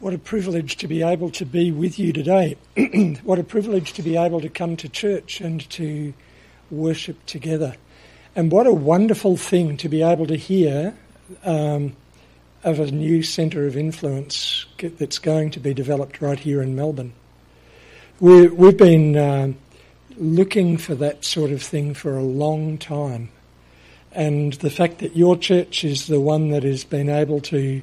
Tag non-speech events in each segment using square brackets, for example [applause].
What a privilege to be able to be with you today. [clears throat] what a privilege to be able to come to church and to worship together. And what a wonderful thing to be able to hear um, of a new centre of influence that's going to be developed right here in Melbourne. we have been uh, looking for that sort of thing for a long time. And the fact that your church is the one that has been able to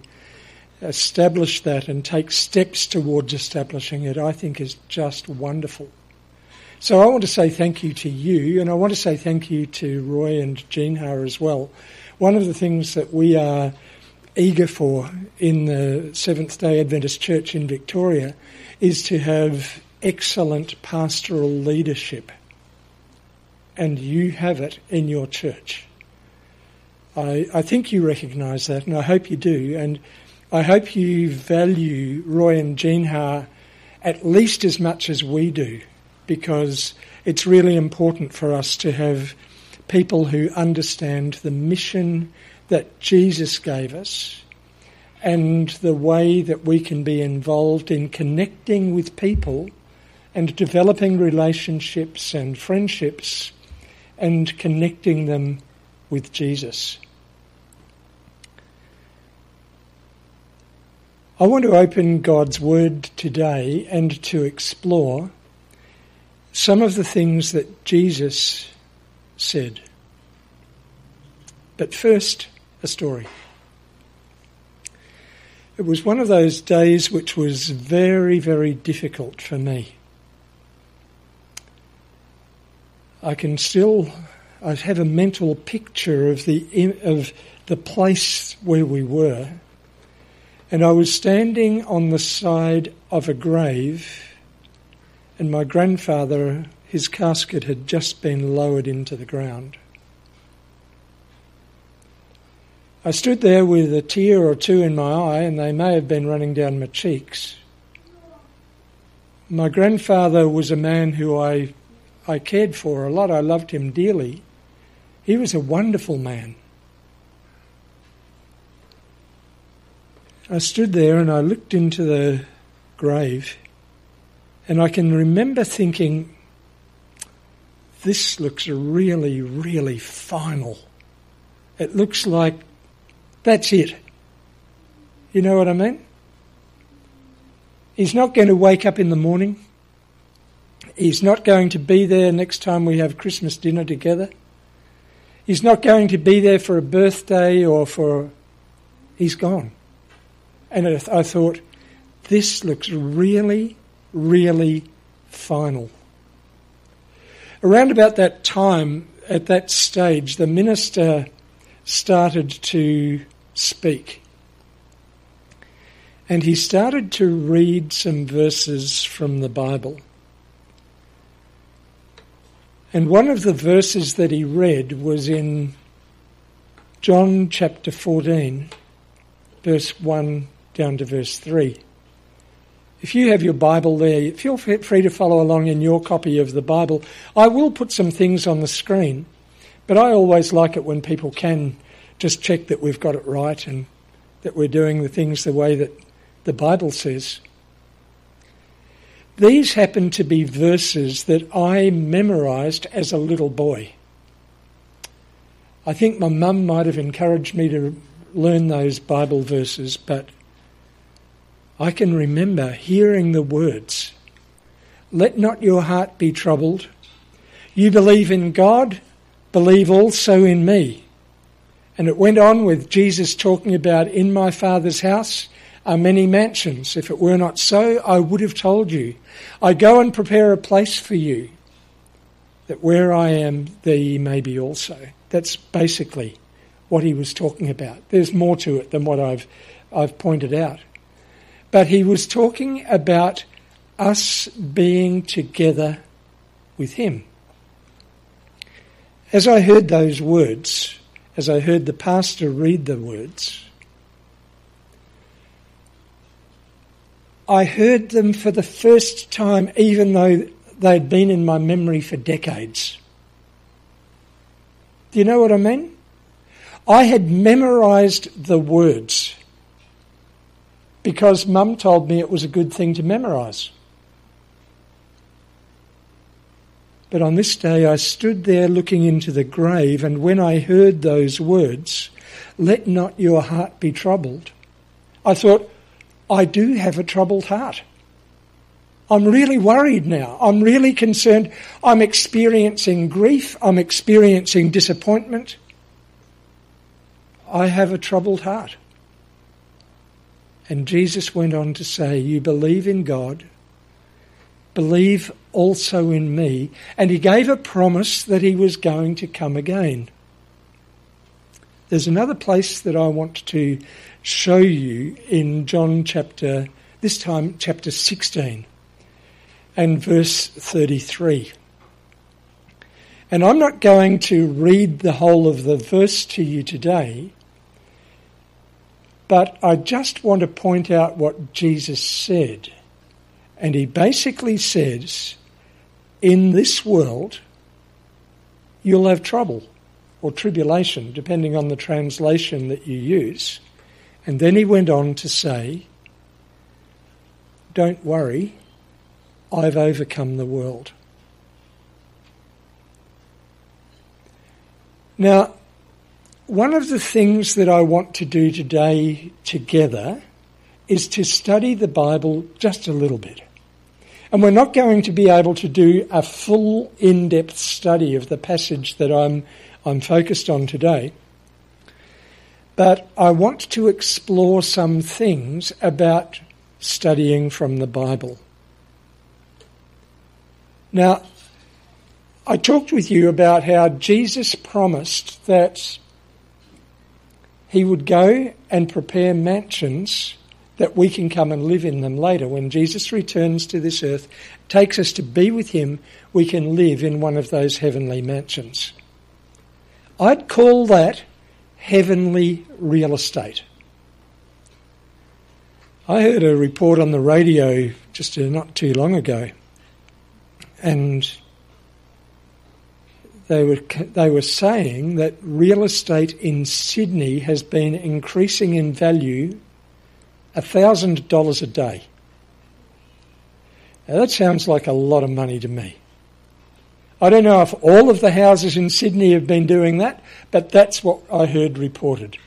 establish that and take steps towards establishing it, I think is just wonderful. So I want to say thank you to you, and I want to say thank you to Roy and Jean Har as well. One of the things that we are eager for in the Seventh day Adventist Church in Victoria is to have excellent pastoral leadership. And you have it in your church. I, I think you recognise that, and I hope you do. And I hope you value Roy and Jean Har at least as much as we do, because it's really important for us to have people who understand the mission that Jesus gave us and the way that we can be involved in connecting with people and developing relationships and friendships and connecting them with Jesus. I want to open God's Word today and to explore some of the things that Jesus said. But first, a story. It was one of those days which was very, very difficult for me. I can still I have a mental picture of the of the place where we were and I was standing on the side of a grave, and my grandfather, his casket had just been lowered into the ground. I stood there with a tear or two in my eye, and they may have been running down my cheeks. My grandfather was a man who I, I cared for a lot. I loved him dearly. He was a wonderful man. I stood there and I looked into the grave, and I can remember thinking, this looks really, really final. It looks like that's it. You know what I mean? He's not going to wake up in the morning. He's not going to be there next time we have Christmas dinner together. He's not going to be there for a birthday or for. He's gone. And I thought, this looks really, really final. Around about that time, at that stage, the minister started to speak. And he started to read some verses from the Bible. And one of the verses that he read was in John chapter 14, verse 1 down to verse 3. If you have your Bible there, feel free to follow along in your copy of the Bible. I will put some things on the screen, but I always like it when people can just check that we've got it right and that we're doing the things the way that the Bible says. These happen to be verses that I memorized as a little boy. I think my mum might have encouraged me to learn those Bible verses, but I can remember hearing the words, Let not your heart be troubled. You believe in God, believe also in me. And it went on with Jesus talking about, In my Father's house are many mansions. If it were not so, I would have told you. I go and prepare a place for you, that where I am, there ye may be also. That's basically what he was talking about. There's more to it than what I've, I've pointed out. But he was talking about us being together with him. As I heard those words, as I heard the pastor read the words, I heard them for the first time, even though they'd been in my memory for decades. Do you know what I mean? I had memorized the words because mum told me it was a good thing to memorise. But on this day I stood there looking into the grave, and when I heard those words, let not your heart be troubled, I thought, I do have a troubled heart. I'm really worried now. I'm really concerned. I'm experiencing grief. I'm experiencing disappointment. I have a troubled heart. And Jesus went on to say, You believe in God, believe also in me. And he gave a promise that he was going to come again. There's another place that I want to show you in John chapter, this time chapter 16 and verse 33. And I'm not going to read the whole of the verse to you today, but I just want to point out what Jesus said. And he basically says, in this world, you'll have trouble or tribulation, depending on the translation that you use. And then he went on to say, Don't worry, I've overcome the world. Now, one of the things that I want to do today together is to study the Bible just a little bit. And we're not going to be able to do a full in depth study of the passage that I'm I'm focused on today. But I want to explore some things about studying from the Bible. Now, I talked with you about how Jesus promised that he would go and prepare mansions that we can come and live in them later. When Jesus returns to this earth, takes us to be with him, we can live in one of those heavenly mansions. I'd call that heavenly real estate. I heard a report on the radio just uh, not too long ago, and they were they were saying that real estate in Sydney has been increasing in value thousand dollars a day. Now that sounds like a lot of money to me. I don't know if all of the houses in Sydney have been doing that, but that's what I heard reported.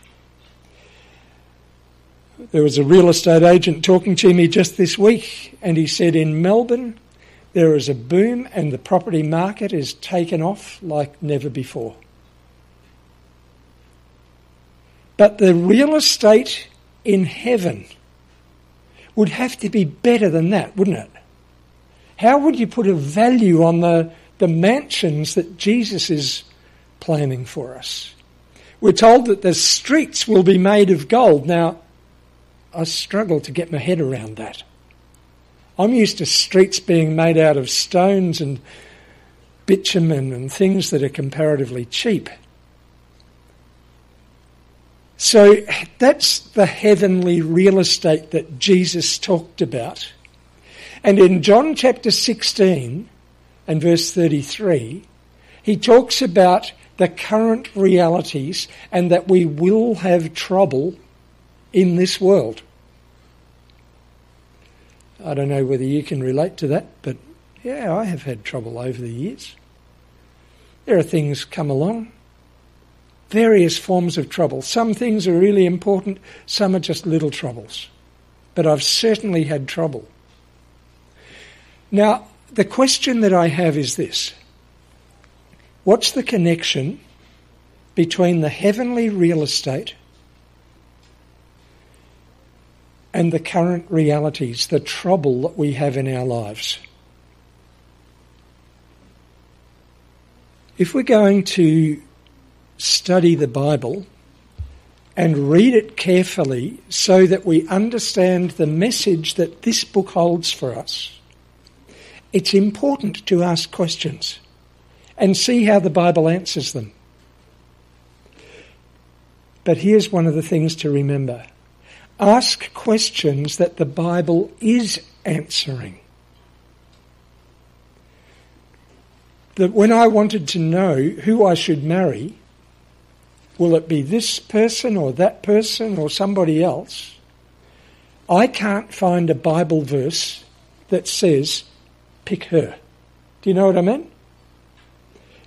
There was a real estate agent talking to me just this week, and he said in Melbourne there is a boom and the property market is taken off like never before. But the real estate in heaven would have to be better than that, wouldn't it? How would you put a value on the the mansions that Jesus is planning for us. We're told that the streets will be made of gold. Now, I struggle to get my head around that. I'm used to streets being made out of stones and bitumen and things that are comparatively cheap. So that's the heavenly real estate that Jesus talked about. And in John chapter 16, and verse 33, he talks about the current realities and that we will have trouble in this world. I don't know whether you can relate to that, but yeah, I have had trouble over the years. There are things come along, various forms of trouble. Some things are really important, some are just little troubles. But I've certainly had trouble. Now, the question that I have is this What's the connection between the heavenly real estate and the current realities, the trouble that we have in our lives? If we're going to study the Bible and read it carefully so that we understand the message that this book holds for us, it's important to ask questions and see how the Bible answers them. But here's one of the things to remember ask questions that the Bible is answering. That when I wanted to know who I should marry, will it be this person or that person or somebody else? I can't find a Bible verse that says, pick her. Do you know what I mean?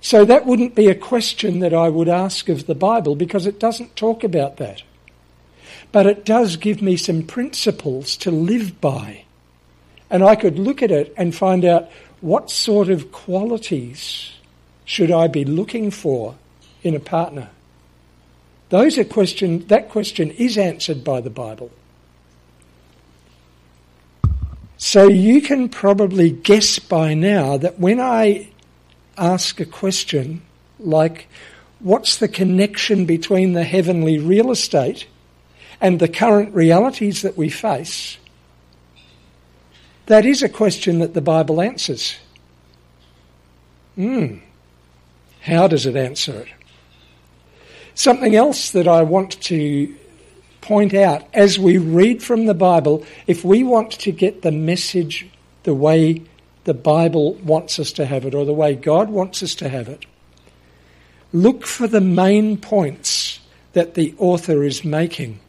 So that wouldn't be a question that I would ask of the Bible because it doesn't talk about that. But it does give me some principles to live by. And I could look at it and find out what sort of qualities should I be looking for in a partner. Those are question, that question is answered by the Bible. So you can probably guess by now that when I ask a question like, what's the connection between the heavenly real estate and the current realities that we face? That is a question that the Bible answers. Hmm. How does it answer it? Something else that I want to point out as we read from the Bible, if we want to get the message the way the Bible wants us to have it or the way God wants us to have it, look for the main points that the author is making.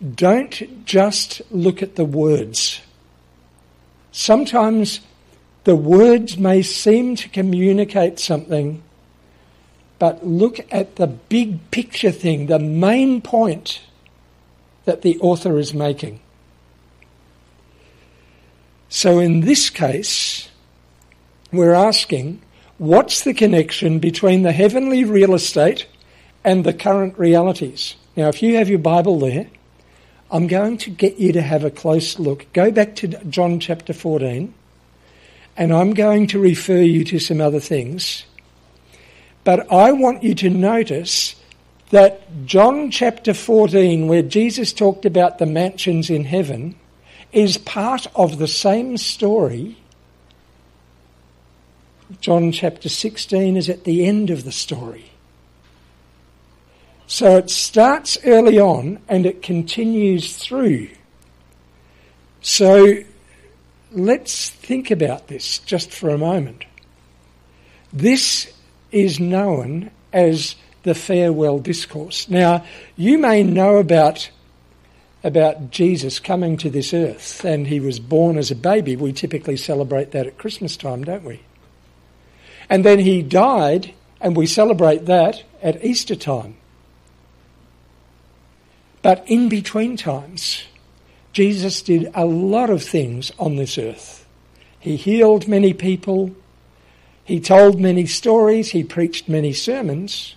Don't just look at the words. Sometimes the words may seem to communicate something, but look at the big picture thing, the main point that the author is making. So in this case, we're asking what's the connection between the heavenly real estate and the current realities? Now, if you have your Bible there, I'm going to get you to have a close look. Go back to John chapter 14, and I'm going to refer you to some other things. But I want you to notice that John chapter 14, where Jesus talked about the mansions in heaven, is part of the same story. John chapter 16 is at the end of the story. So it starts early on and it continues through. So let's think about this just for a moment. This is known as the farewell discourse. Now, you may know about about Jesus coming to this earth and he was born as a baby. We typically celebrate that at Christmas time, don't we? And then he died and we celebrate that at Easter time. But in between times, Jesus did a lot of things on this earth. He healed many people, he told many stories, he preached many sermons,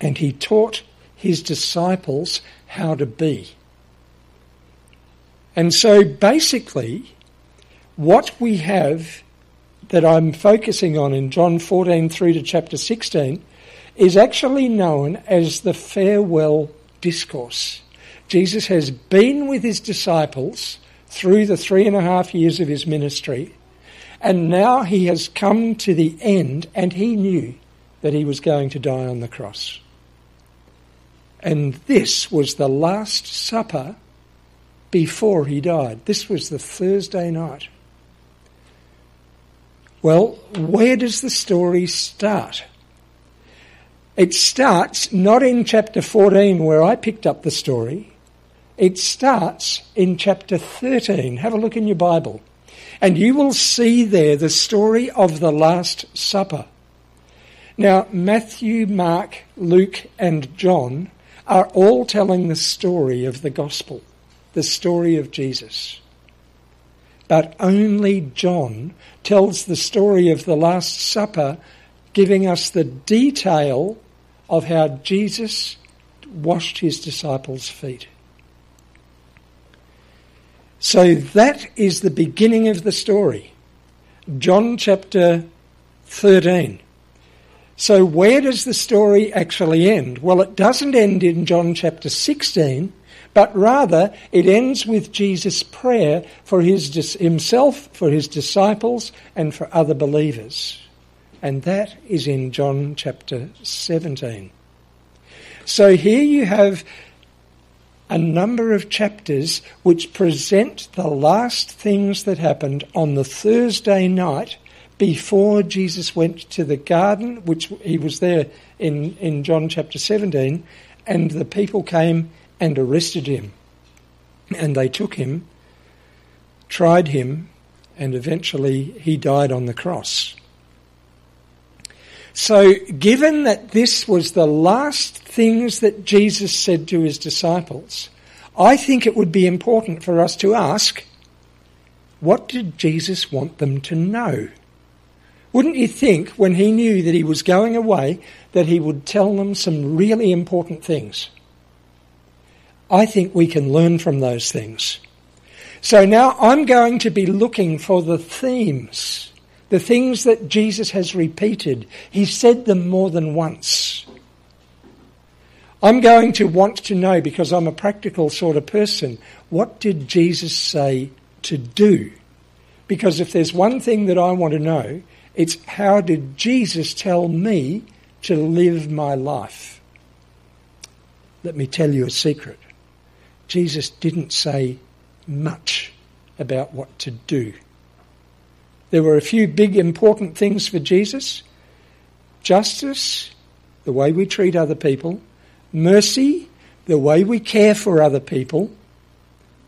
and he taught his disciples how to be. And so basically, what we have that I'm focusing on in John 14 through to chapter 16 is actually known as the farewell discourse. Jesus has been with his disciples through the three and a half years of his ministry, and now he has come to the end, and he knew that he was going to die on the cross. And this was the Last Supper before he died. This was the Thursday night. Well, where does the story start? It starts not in chapter 14 where I picked up the story. It starts in chapter 13. Have a look in your Bible. And you will see there the story of the Last Supper. Now, Matthew, Mark, Luke, and John are all telling the story of the gospel, the story of Jesus. But only John tells the story of the Last Supper, giving us the detail of how Jesus washed his disciples' feet. So that is the beginning of the story. John chapter 13. So, where does the story actually end? Well, it doesn't end in John chapter 16, but rather it ends with Jesus' prayer for his, himself, for his disciples, and for other believers. And that is in John chapter 17. So, here you have a number of chapters which present the last things that happened on the Thursday night before Jesus went to the garden, which he was there in, in John chapter 17, and the people came and arrested him. And they took him, tried him, and eventually he died on the cross. So, given that this was the last things that Jesus said to his disciples, I think it would be important for us to ask what did Jesus want them to know? Wouldn't you think, when he knew that he was going away, that he would tell them some really important things? I think we can learn from those things. So now I'm going to be looking for the themes, the things that Jesus has repeated. He said them more than once. I'm going to want to know, because I'm a practical sort of person, what did Jesus say to do? Because if there's one thing that I want to know, it's how did Jesus tell me to live my life? Let me tell you a secret. Jesus didn't say much about what to do. There were a few big important things for Jesus justice, the way we treat other people, mercy, the way we care for other people,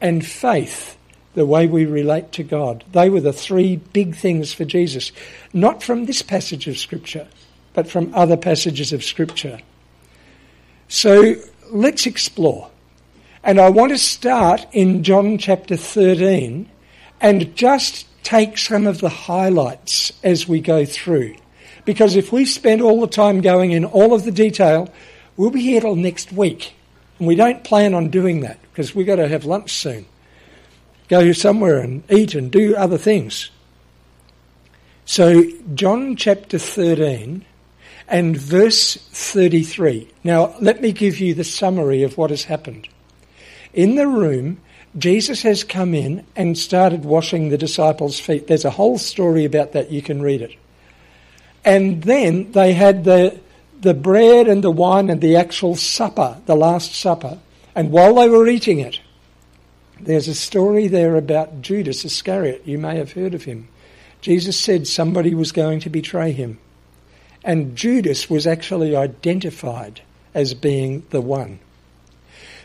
and faith, the way we relate to God. They were the three big things for Jesus. Not from this passage of Scripture, but from other passages of Scripture. So let's explore. And I want to start in John chapter 13 and just take some of the highlights as we go through. Because if we spend all the time going in all of the detail, we'll be here till next week. And we don't plan on doing that because we've got to have lunch soon. Go somewhere and eat and do other things. So, John chapter 13 and verse 33. Now, let me give you the summary of what has happened. In the room, Jesus has come in and started washing the disciples' feet. There's a whole story about that. You can read it. And then they had the, the bread and the wine and the actual supper, the Last Supper. And while they were eating it, there's a story there about Judas Iscariot. You may have heard of him. Jesus said somebody was going to betray him. And Judas was actually identified as being the one.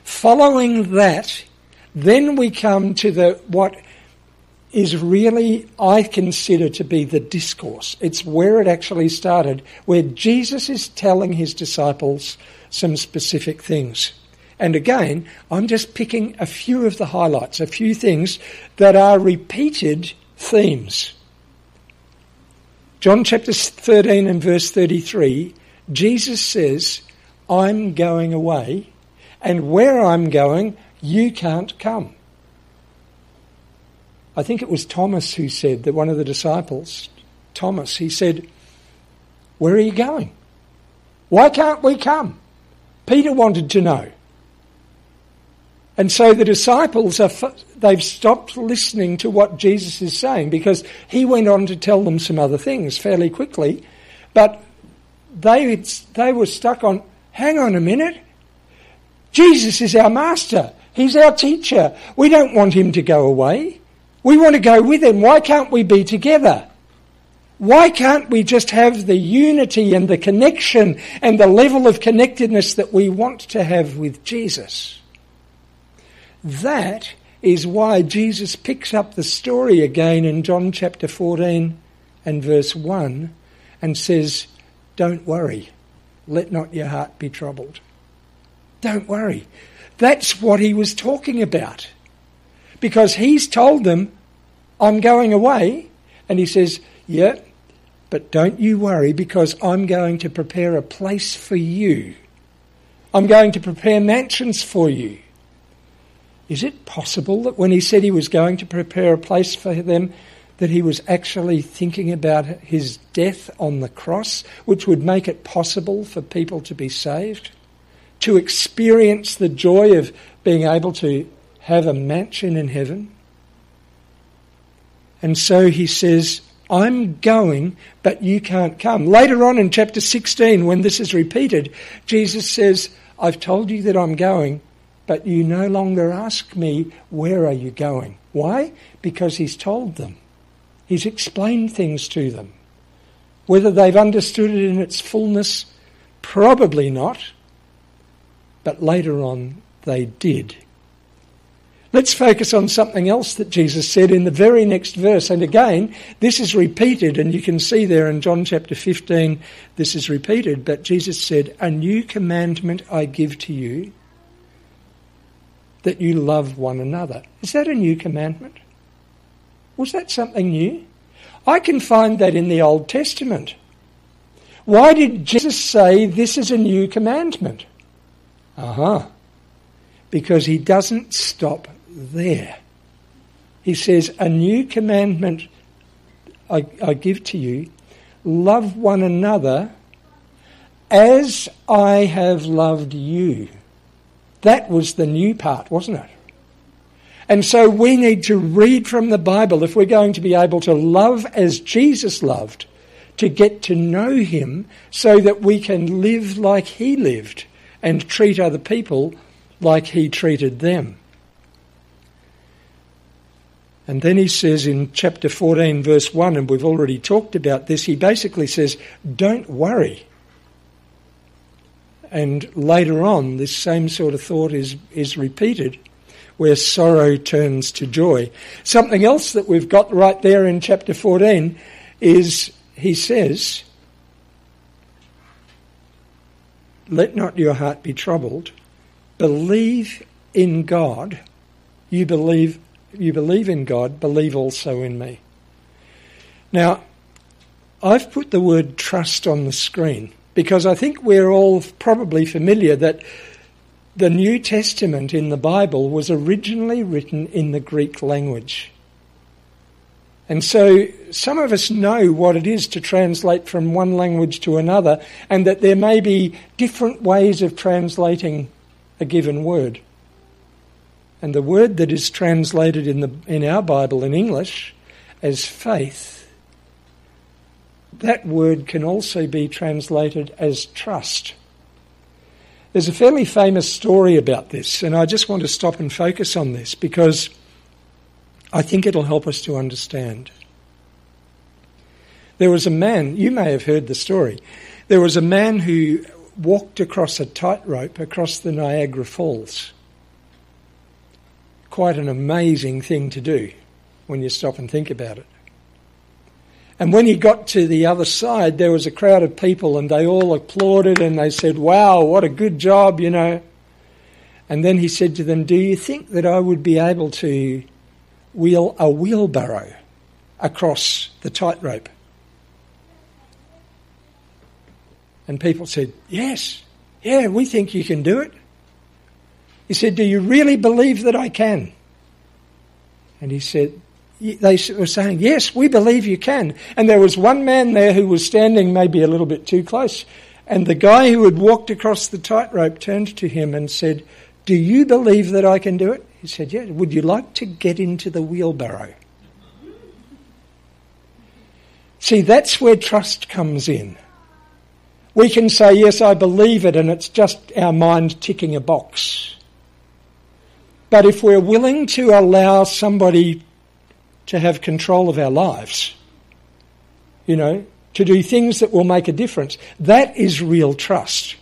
Following that, then we come to the what is really, I consider to be the discourse. It's where it actually started, where Jesus is telling his disciples some specific things. And again, I'm just picking a few of the highlights, a few things that are repeated themes. John chapter 13 and verse 33, Jesus says, I'm going away and where I'm going, you can't come. I think it was Thomas who said that one of the disciples, Thomas, he said, Where are you going? Why can't we come? Peter wanted to know. And so the disciples are, they've stopped listening to what Jesus is saying because he went on to tell them some other things fairly quickly. But they, they were stuck on, hang on a minute, Jesus is our master. He's our teacher. We don't want him to go away. We want to go with him. Why can't we be together? Why can't we just have the unity and the connection and the level of connectedness that we want to have with Jesus? That is why Jesus picks up the story again in John chapter 14 and verse 1 and says, Don't worry, let not your heart be troubled. Don't worry. That's what he was talking about. Because he's told them, I'm going away. And he says, Yeah, but don't you worry because I'm going to prepare a place for you. I'm going to prepare mansions for you. Is it possible that when he said he was going to prepare a place for them, that he was actually thinking about his death on the cross, which would make it possible for people to be saved? To experience the joy of being able to have a mansion in heaven. And so he says, I'm going, but you can't come. Later on in chapter 16, when this is repeated, Jesus says, I've told you that I'm going, but you no longer ask me, where are you going? Why? Because he's told them. He's explained things to them. Whether they've understood it in its fullness, probably not but later on they did. Let's focus on something else that Jesus said in the very next verse. And again, this is repeated, and you can see there in John chapter 15, this is repeated. But Jesus said, A new commandment I give to you, that you love one another. Is that a new commandment? Was that something new? I can find that in the Old Testament. Why did Jesus say this is a new commandment? Uh-huh. Because he doesn't stop there. He says, A new commandment I, I give to you love one another as I have loved you. That was the new part, wasn't it? And so we need to read from the Bible if we're going to be able to love as Jesus loved, to get to know Him so that we can live like He lived and treat other people like He treated them. And then he says in chapter 14, verse 1, and we've already talked about this, he basically says, Don't worry. And later on, this same sort of thought is, is repeated, where sorrow turns to joy. Something else that we've got right there in chapter 14 is he says, Let not your heart be troubled. Believe in God. You believe you believe in God, believe also in me. Now, I've put the word trust on the screen because I think we're all probably familiar that the New Testament in the Bible was originally written in the Greek language. And so some of us know what it is to translate from one language to another, and that there may be different ways of translating a given word. And the word that is translated in, the, in our Bible in English as faith, that word can also be translated as trust. There's a fairly famous story about this, and I just want to stop and focus on this because I think it'll help us to understand. There was a man, you may have heard the story, there was a man who walked across a tightrope across the Niagara Falls quite an amazing thing to do when you stop and think about it. And when he got to the other side, there was a crowd of people and they all applauded and they said, Wow, what a good job, you know. And then he said to them, Do you think that I would be able to wheel a wheelbarrow across the tightrope? And people said, Yes, yeah, we think you can do it. He said, Do you really believe that I can? And he said, They were saying, Yes, we believe you can. And there was one man there who was standing maybe a little bit too close. And the guy who had walked across the tightrope turned to him and said, Do you believe that I can do it? He said, Yeah. Would you like to get into the wheelbarrow? See, that's where trust comes in. We can say, Yes, I believe it, and it's just our mind ticking a box. But if we're willing to allow somebody to have control of our lives, you know, to do things that will make a difference, that is real trust.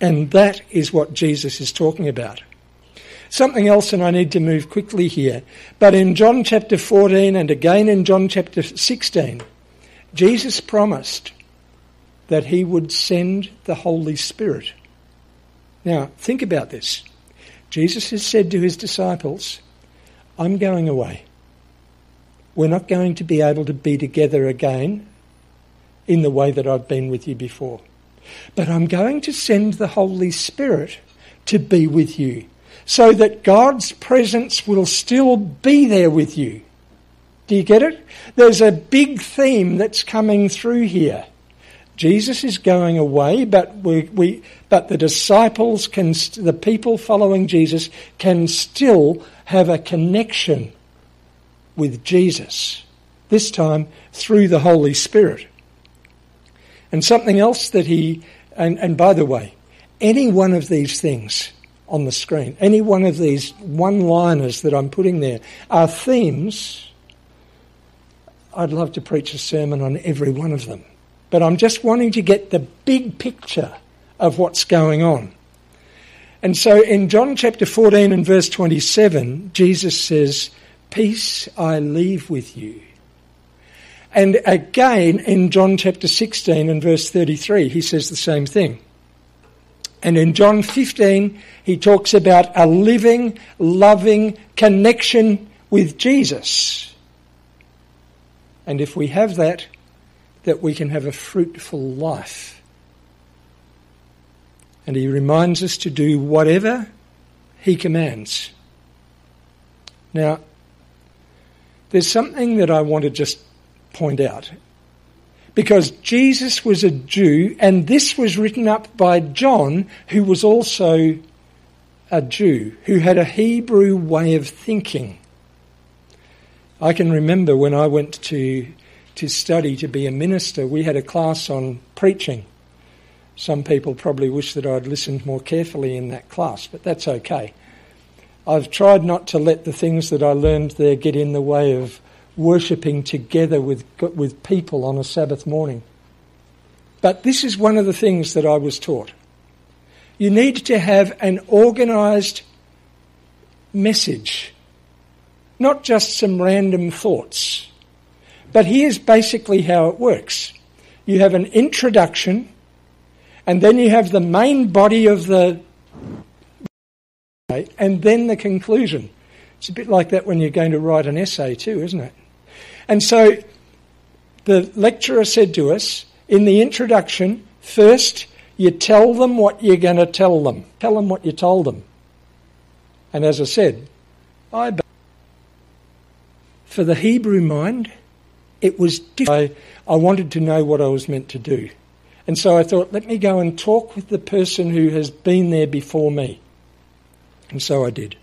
And that is what Jesus is talking about. Something else, and I need to move quickly here, but in John chapter 14 and again in John chapter 16, Jesus promised that he would send the Holy Spirit. Now, think about this. Jesus has said to his disciples, I'm going away. We're not going to be able to be together again in the way that I've been with you before. But I'm going to send the Holy Spirit to be with you so that God's presence will still be there with you. Do you get it? There's a big theme that's coming through here. Jesus is going away, but we, we, but the disciples can, the people following Jesus can still have a connection with Jesus. This time through the Holy Spirit. And something else that he, and, and by the way, any one of these things on the screen, any one of these one-liners that I'm putting there are themes. I'd love to preach a sermon on every one of them. But I'm just wanting to get the big picture of what's going on. And so in John chapter 14 and verse 27, Jesus says, Peace I leave with you. And again in John chapter 16 and verse 33, he says the same thing. And in John 15, he talks about a living, loving connection with Jesus. And if we have that, that we can have a fruitful life. And he reminds us to do whatever he commands. Now, there's something that I want to just point out. Because Jesus was a Jew, and this was written up by John, who was also a Jew, who had a Hebrew way of thinking. I can remember when I went to, to study to be a minister, we had a class on preaching. Some people probably wish that I'd listened more carefully in that class, but that's okay. I've tried not to let the things that I learned there get in the way of worshipping together with, with people on a Sabbath morning. But this is one of the things that I was taught. You need to have an organised message, not just some random thoughts. But here's basically how it works you have an introduction, and then you have the main body of the and then the conclusion. It's a bit like that when you're going to write an essay, too, isn't it? And so the lecturer said to us in the introduction, first you tell them what you're going to tell them. Tell them what you told them. And as I said, I for the Hebrew mind, it was different. I, I wanted to know what I was meant to do. And so I thought, let me go and talk with the person who has been there before me. And so I did.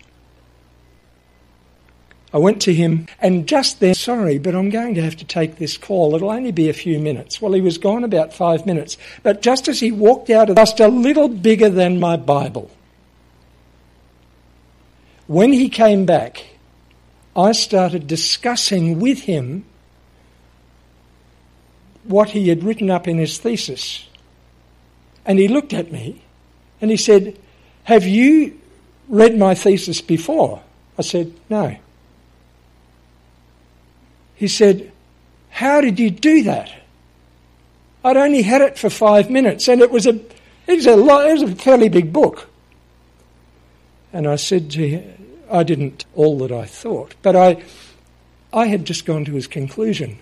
I went to him, and just then, sorry, but I'm going to have to take this call. It'll only be a few minutes. Well, he was gone about five minutes. But just as he walked out, just a little bigger than my Bible. When he came back, I started discussing with him what he had written up in his thesis. And he looked at me and he said, Have you read my thesis before? I said, No. He said, How did you do that? I'd only had it for five minutes, and it was a, it was a, it was a fairly big book. And I said to him, I didn't all that I thought, but I, I had just gone to his conclusion.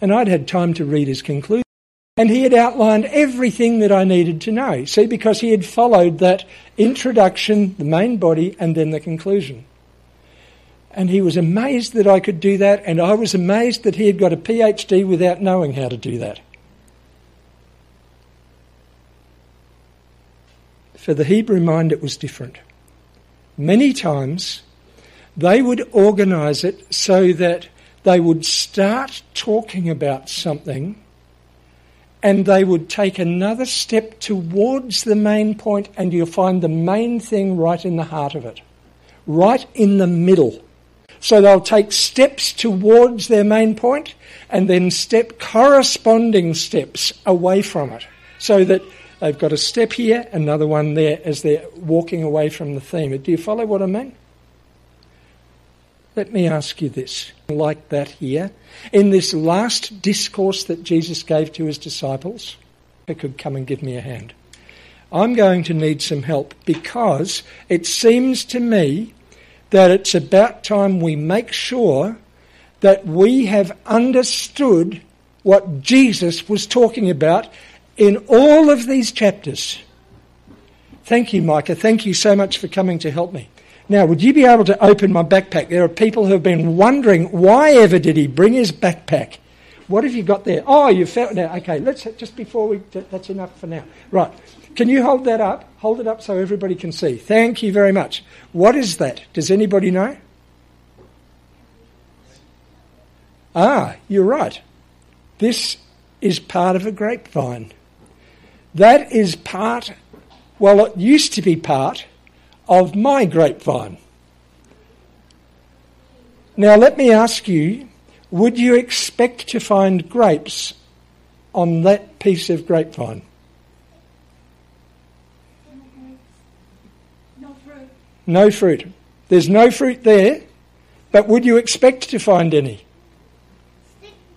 And I'd had time to read his conclusion. And he had outlined everything that I needed to know. See, because he had followed that introduction, the main body, and then the conclusion. And he was amazed that I could do that, and I was amazed that he had got a PhD without knowing how to do that. For the Hebrew mind, it was different. Many times, they would organise it so that they would start talking about something and they would take another step towards the main point, and you'll find the main thing right in the heart of it, right in the middle. So they'll take steps towards their main point and then step corresponding steps away from it. So that they've got a step here, another one there as they're walking away from the theme. Do you follow what I mean? Let me ask you this, like that here. In this last discourse that Jesus gave to his disciples, who could come and give me a hand. I'm going to need some help because it seems to me that it's about time we make sure that we have understood what Jesus was talking about in all of these chapters. Thank you, Micah. Thank you so much for coming to help me. Now, would you be able to open my backpack? There are people who have been wondering why ever did he bring his backpack? What have you got there? Oh, you found now. Okay, let's just before we. That's enough for now. Right. Can you hold that up? Hold it up so everybody can see. Thank you very much. What is that? Does anybody know? Ah, you're right. This is part of a grapevine. That is part, well, it used to be part of my grapevine. Now, let me ask you would you expect to find grapes on that piece of grapevine? No fruit. There's no fruit there, but would you expect to find any?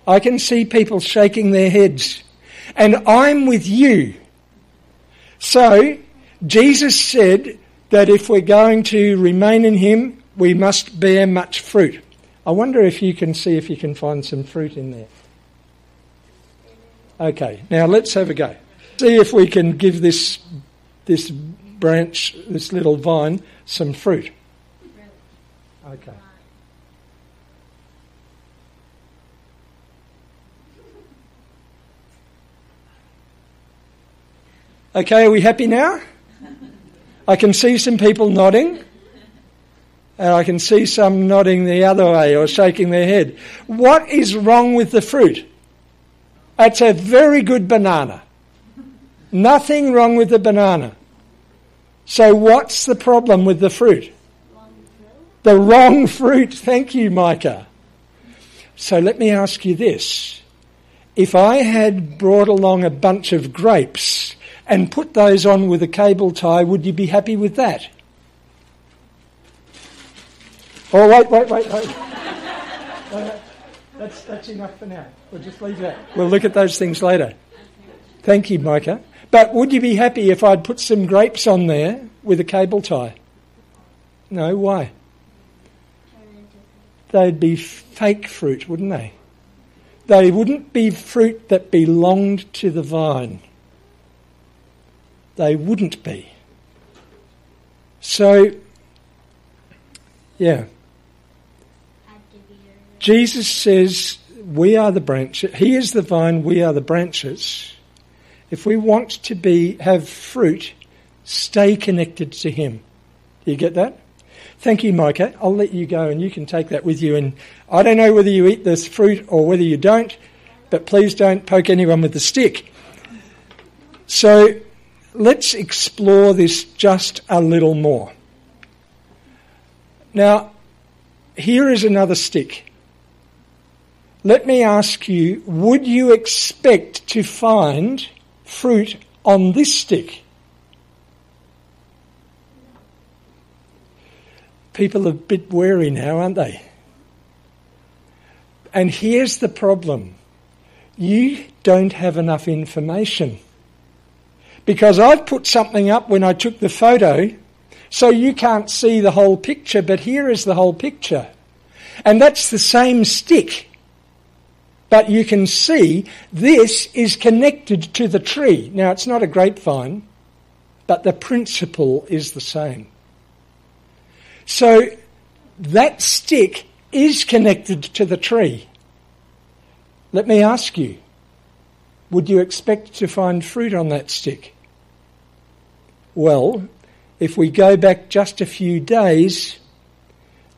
I can see people shaking their heads. And I'm with you. So, Jesus said that if we're going to remain in Him, we must bear much fruit. I wonder if you can see if you can find some fruit in there. Okay, now let's have a go. See if we can give this, this branch, this little vine, some fruit. Okay. Okay, are we happy now? I can see some people nodding. And I can see some nodding the other way or shaking their head. What is wrong with the fruit? It's a very good banana. Nothing wrong with the banana. So, what's the problem with the fruit? The wrong fruit. Thank you, Micah. So, let me ask you this. If I had brought along a bunch of grapes and put those on with a cable tie, would you be happy with that? Oh, wait, wait, wait, wait. that's, that's enough for now. We'll just leave that. We'll look at those things later. Thank you, Micah. But would you be happy if I'd put some grapes on there with a cable tie? No, why? They'd be fake fruit, wouldn't they? They wouldn't be fruit that belonged to the vine they wouldn't be. So, yeah. Jesus says, We are the branches. He is the vine, we are the branches. If we want to be have fruit, stay connected to Him. Do you get that? Thank you, Micah. I'll let you go and you can take that with you. And I don't know whether you eat this fruit or whether you don't, but please don't poke anyone with the stick. So, let's explore this just a little more. Now, here is another stick. Let me ask you would you expect to find fruit on this stick? People are a bit wary now, aren't they? And here's the problem you don't have enough information because I've put something up when I took the photo, so you can't see the whole picture, but here is the whole picture. And that's the same stick. But you can see this is connected to the tree. Now, it's not a grapevine, but the principle is the same. So, that stick is connected to the tree. Let me ask you would you expect to find fruit on that stick? Well, if we go back just a few days,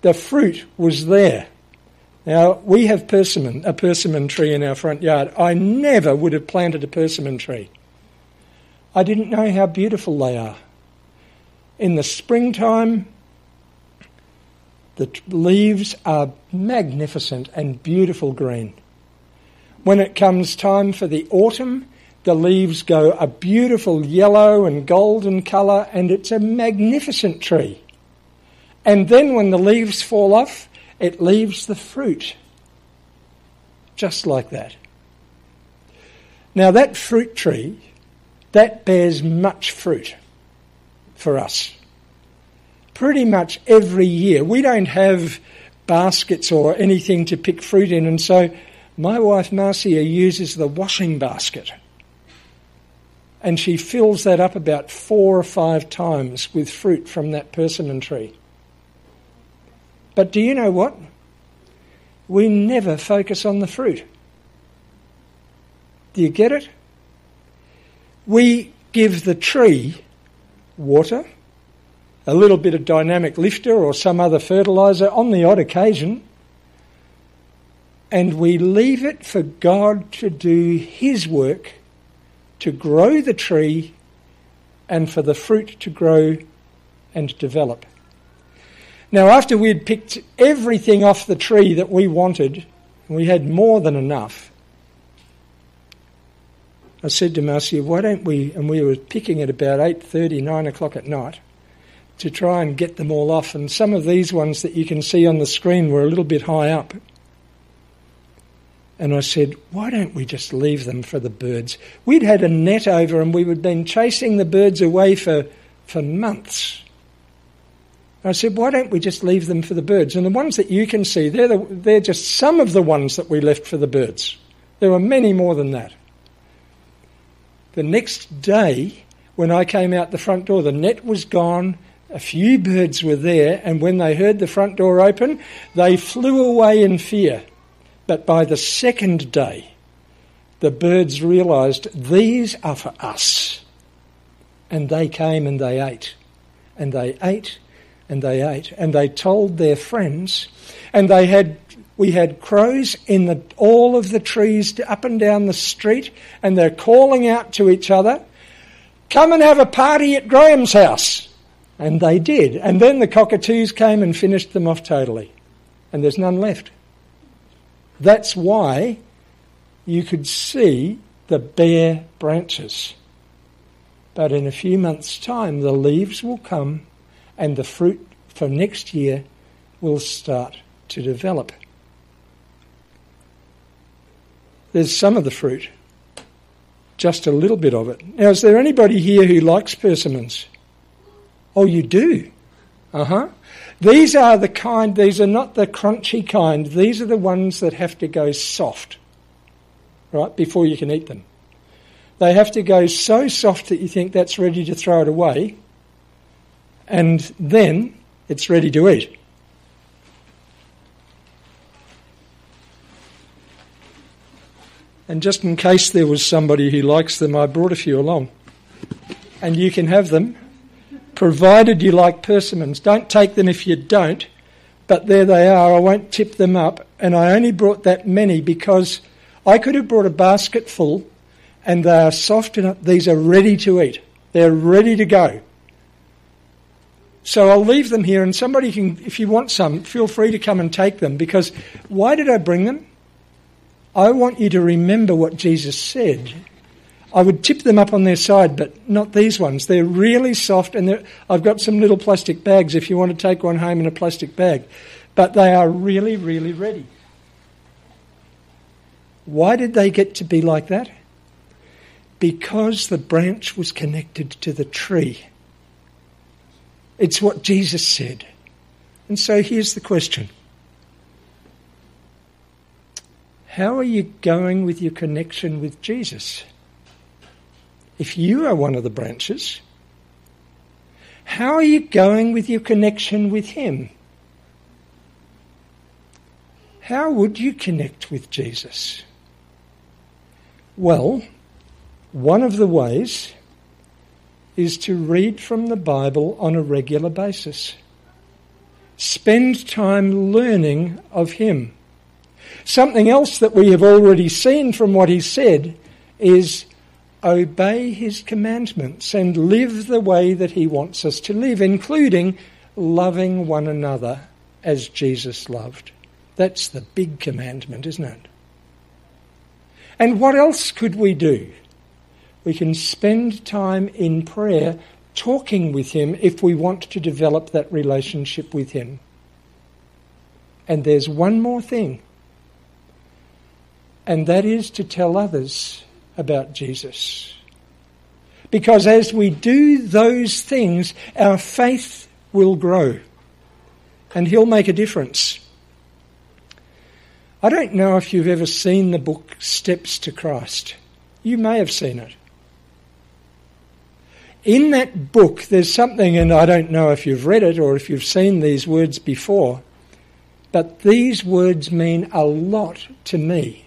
the fruit was there. Now, we have persimmon, a persimmon tree in our front yard. I never would have planted a persimmon tree. I didn't know how beautiful they are. In the springtime, the leaves are magnificent and beautiful green. When it comes time for the autumn, the leaves go a beautiful yellow and golden colour, and it's a magnificent tree. And then when the leaves fall off, it leaves the fruit. Just like that. Now, that fruit tree, that bears much fruit for us. Pretty much every year. We don't have baskets or anything to pick fruit in, and so my wife Marcia uses the washing basket and she fills that up about four or five times with fruit from that persimmon tree. But do you know what? We never focus on the fruit. Do you get it? We give the tree water, a little bit of dynamic lifter or some other fertiliser on the odd occasion, and we leave it for God to do His work to grow the tree and for the fruit to grow and develop. Now, after we had picked everything off the tree that we wanted, we had more than enough. I said to Marcia, why don't we, and we were picking at about 8.30, 9 o'clock at night, to try and get them all off. And some of these ones that you can see on the screen were a little bit high up. And I said, why don't we just leave them for the birds? We'd had a net over and we had been chasing the birds away for, for months. I said, why don't we just leave them for the birds? And the ones that you can see, they're, the, they're just some of the ones that we left for the birds. There were many more than that. The next day, when I came out the front door, the net was gone, a few birds were there, and when they heard the front door open, they flew away in fear. But by the second day, the birds realised these are for us. And they came and they ate. And they ate and they ate. And they told their friends. And they had we had crows in the, all of the trees up and down the street, and they're calling out to each other, Come and have a party at Graham's house. And they did. And then the cockatoos came and finished them off totally. And there's none left. That's why you could see the bare branches. But in a few months' time, the leaves will come and the fruit for next year will start to develop. There's some of the fruit, just a little bit of it. Now, is there anybody here who likes persimmons? Oh, you do? Uh huh. These are the kind, these are not the crunchy kind, these are the ones that have to go soft, right, before you can eat them. They have to go so soft that you think that's ready to throw it away, and then it's ready to eat. And just in case there was somebody who likes them, I brought a few along. And you can have them, provided you like persimmons. Don't take them if you don't, but there they are. I won't tip them up. And I only brought that many because I could have brought a basket full, and they are soft enough. These are ready to eat, they're ready to go. So I'll leave them here, and somebody can, if you want some, feel free to come and take them. Because why did I bring them? I want you to remember what Jesus said. I would tip them up on their side, but not these ones. They're really soft, and I've got some little plastic bags if you want to take one home in a plastic bag. But they are really, really ready. Why did they get to be like that? Because the branch was connected to the tree. It's what Jesus said. And so here's the question How are you going with your connection with Jesus? If you are one of the branches, how are you going with your connection with Him? How would you connect with Jesus? Well, one of the ways is to read from the Bible on a regular basis. Spend time learning of Him. Something else that we have already seen from what he said is obey his commandments and live the way that he wants us to live, including loving one another as Jesus loved. That's the big commandment, isn't it? And what else could we do? We can spend time in prayer talking with him if we want to develop that relationship with him. And there's one more thing and that is to tell others about Jesus. Because as we do those things, our faith will grow and He'll make a difference. I don't know if you've ever seen the book Steps to Christ. You may have seen it. In that book, there's something, and I don't know if you've read it or if you've seen these words before, but these words mean a lot to me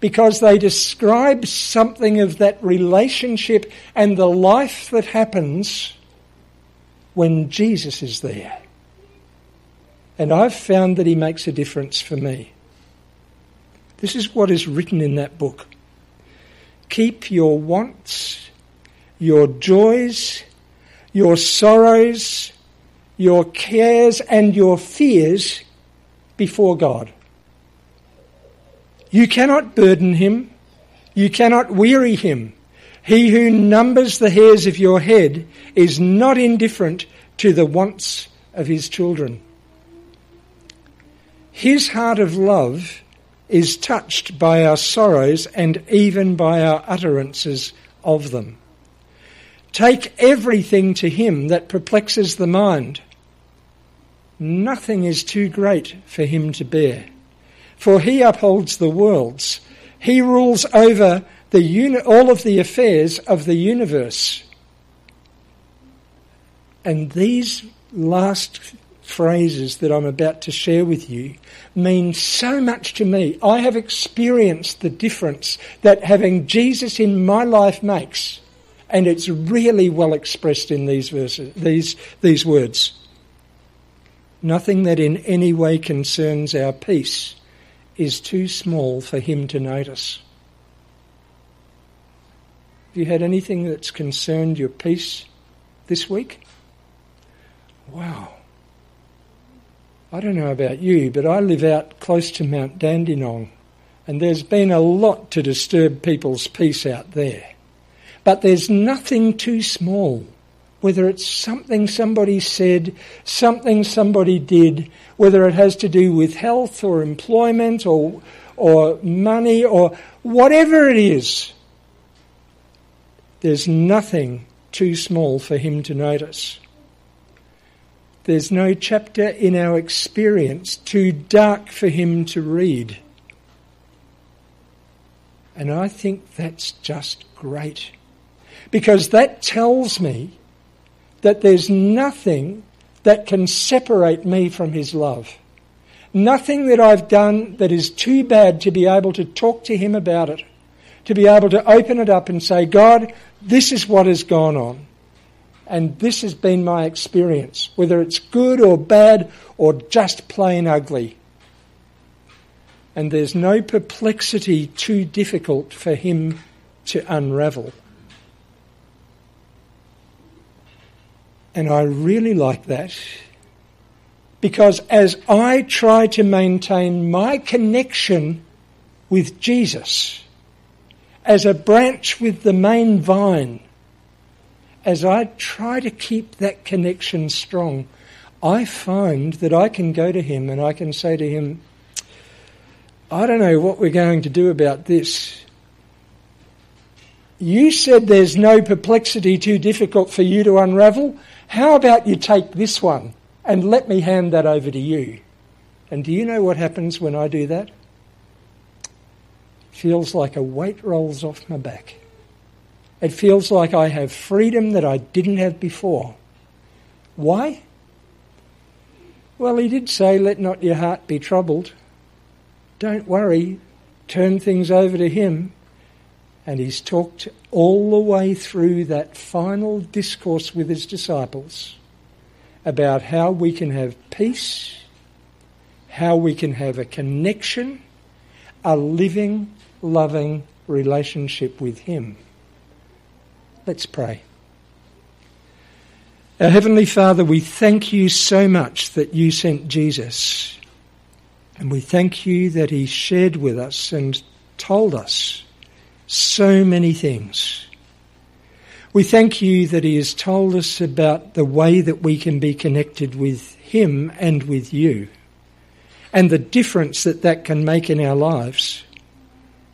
because they describe something of that relationship and the life that happens when Jesus is there. And I've found that he makes a difference for me. This is what is written in that book. Keep your wants, your joys, your sorrows, your cares, and your fears before God. You cannot burden him. You cannot weary him. He who numbers the hairs of your head is not indifferent to the wants of his children. His heart of love is touched by our sorrows and even by our utterances of them. Take everything to him that perplexes the mind. Nothing is too great for him to bear. For he upholds the worlds. He rules over the uni- all of the affairs of the universe. And these last phrases that I'm about to share with you mean so much to me. I have experienced the difference that having Jesus in my life makes, and it's really well expressed in these verses, these, these words. Nothing that in any way concerns our peace is too small for him to notice. Have you had anything that's concerned your peace this week? Wow. I don't know about you, but I live out close to Mount Dandenong, and there's been a lot to disturb people's peace out there. But there's nothing too small, whether it's something somebody said, something somebody did, whether it has to do with health or employment or, or money or whatever it is. There's nothing too small for him to notice. There's no chapter in our experience too dark for him to read. And I think that's just great. Because that tells me that there's nothing that can separate me from his love. Nothing that I've done that is too bad to be able to talk to him about it. To be able to open it up and say, God, this is what has gone on. And this has been my experience, whether it's good or bad or just plain ugly. And there's no perplexity too difficult for him to unravel. And I really like that because as I try to maintain my connection with Jesus as a branch with the main vine, as I try to keep that connection strong, I find that I can go to him and I can say to him, I don't know what we're going to do about this. You said there's no perplexity too difficult for you to unravel. How about you take this one and let me hand that over to you? And do you know what happens when I do that? Feels like a weight rolls off my back. It feels like I have freedom that I didn't have before. Why? Well, he did say, Let not your heart be troubled. Don't worry, turn things over to him. And he's talked all the way through that final discourse with his disciples about how we can have peace, how we can have a connection, a living, loving relationship with him. Let's pray. Our Heavenly Father, we thank you so much that you sent Jesus. And we thank you that he shared with us and told us so many things. We thank you that he has told us about the way that we can be connected with him and with you and the difference that that can make in our lives.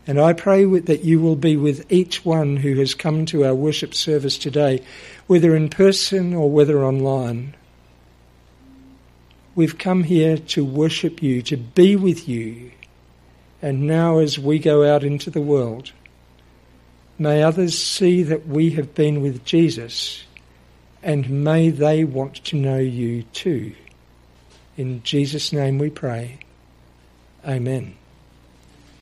And I pray that you will be with each one who has come to our worship service today, whether in person or whether online. We've come here to worship you, to be with you. And now, as we go out into the world, may others see that we have been with Jesus, and may they want to know you too. In Jesus' name we pray. Amen.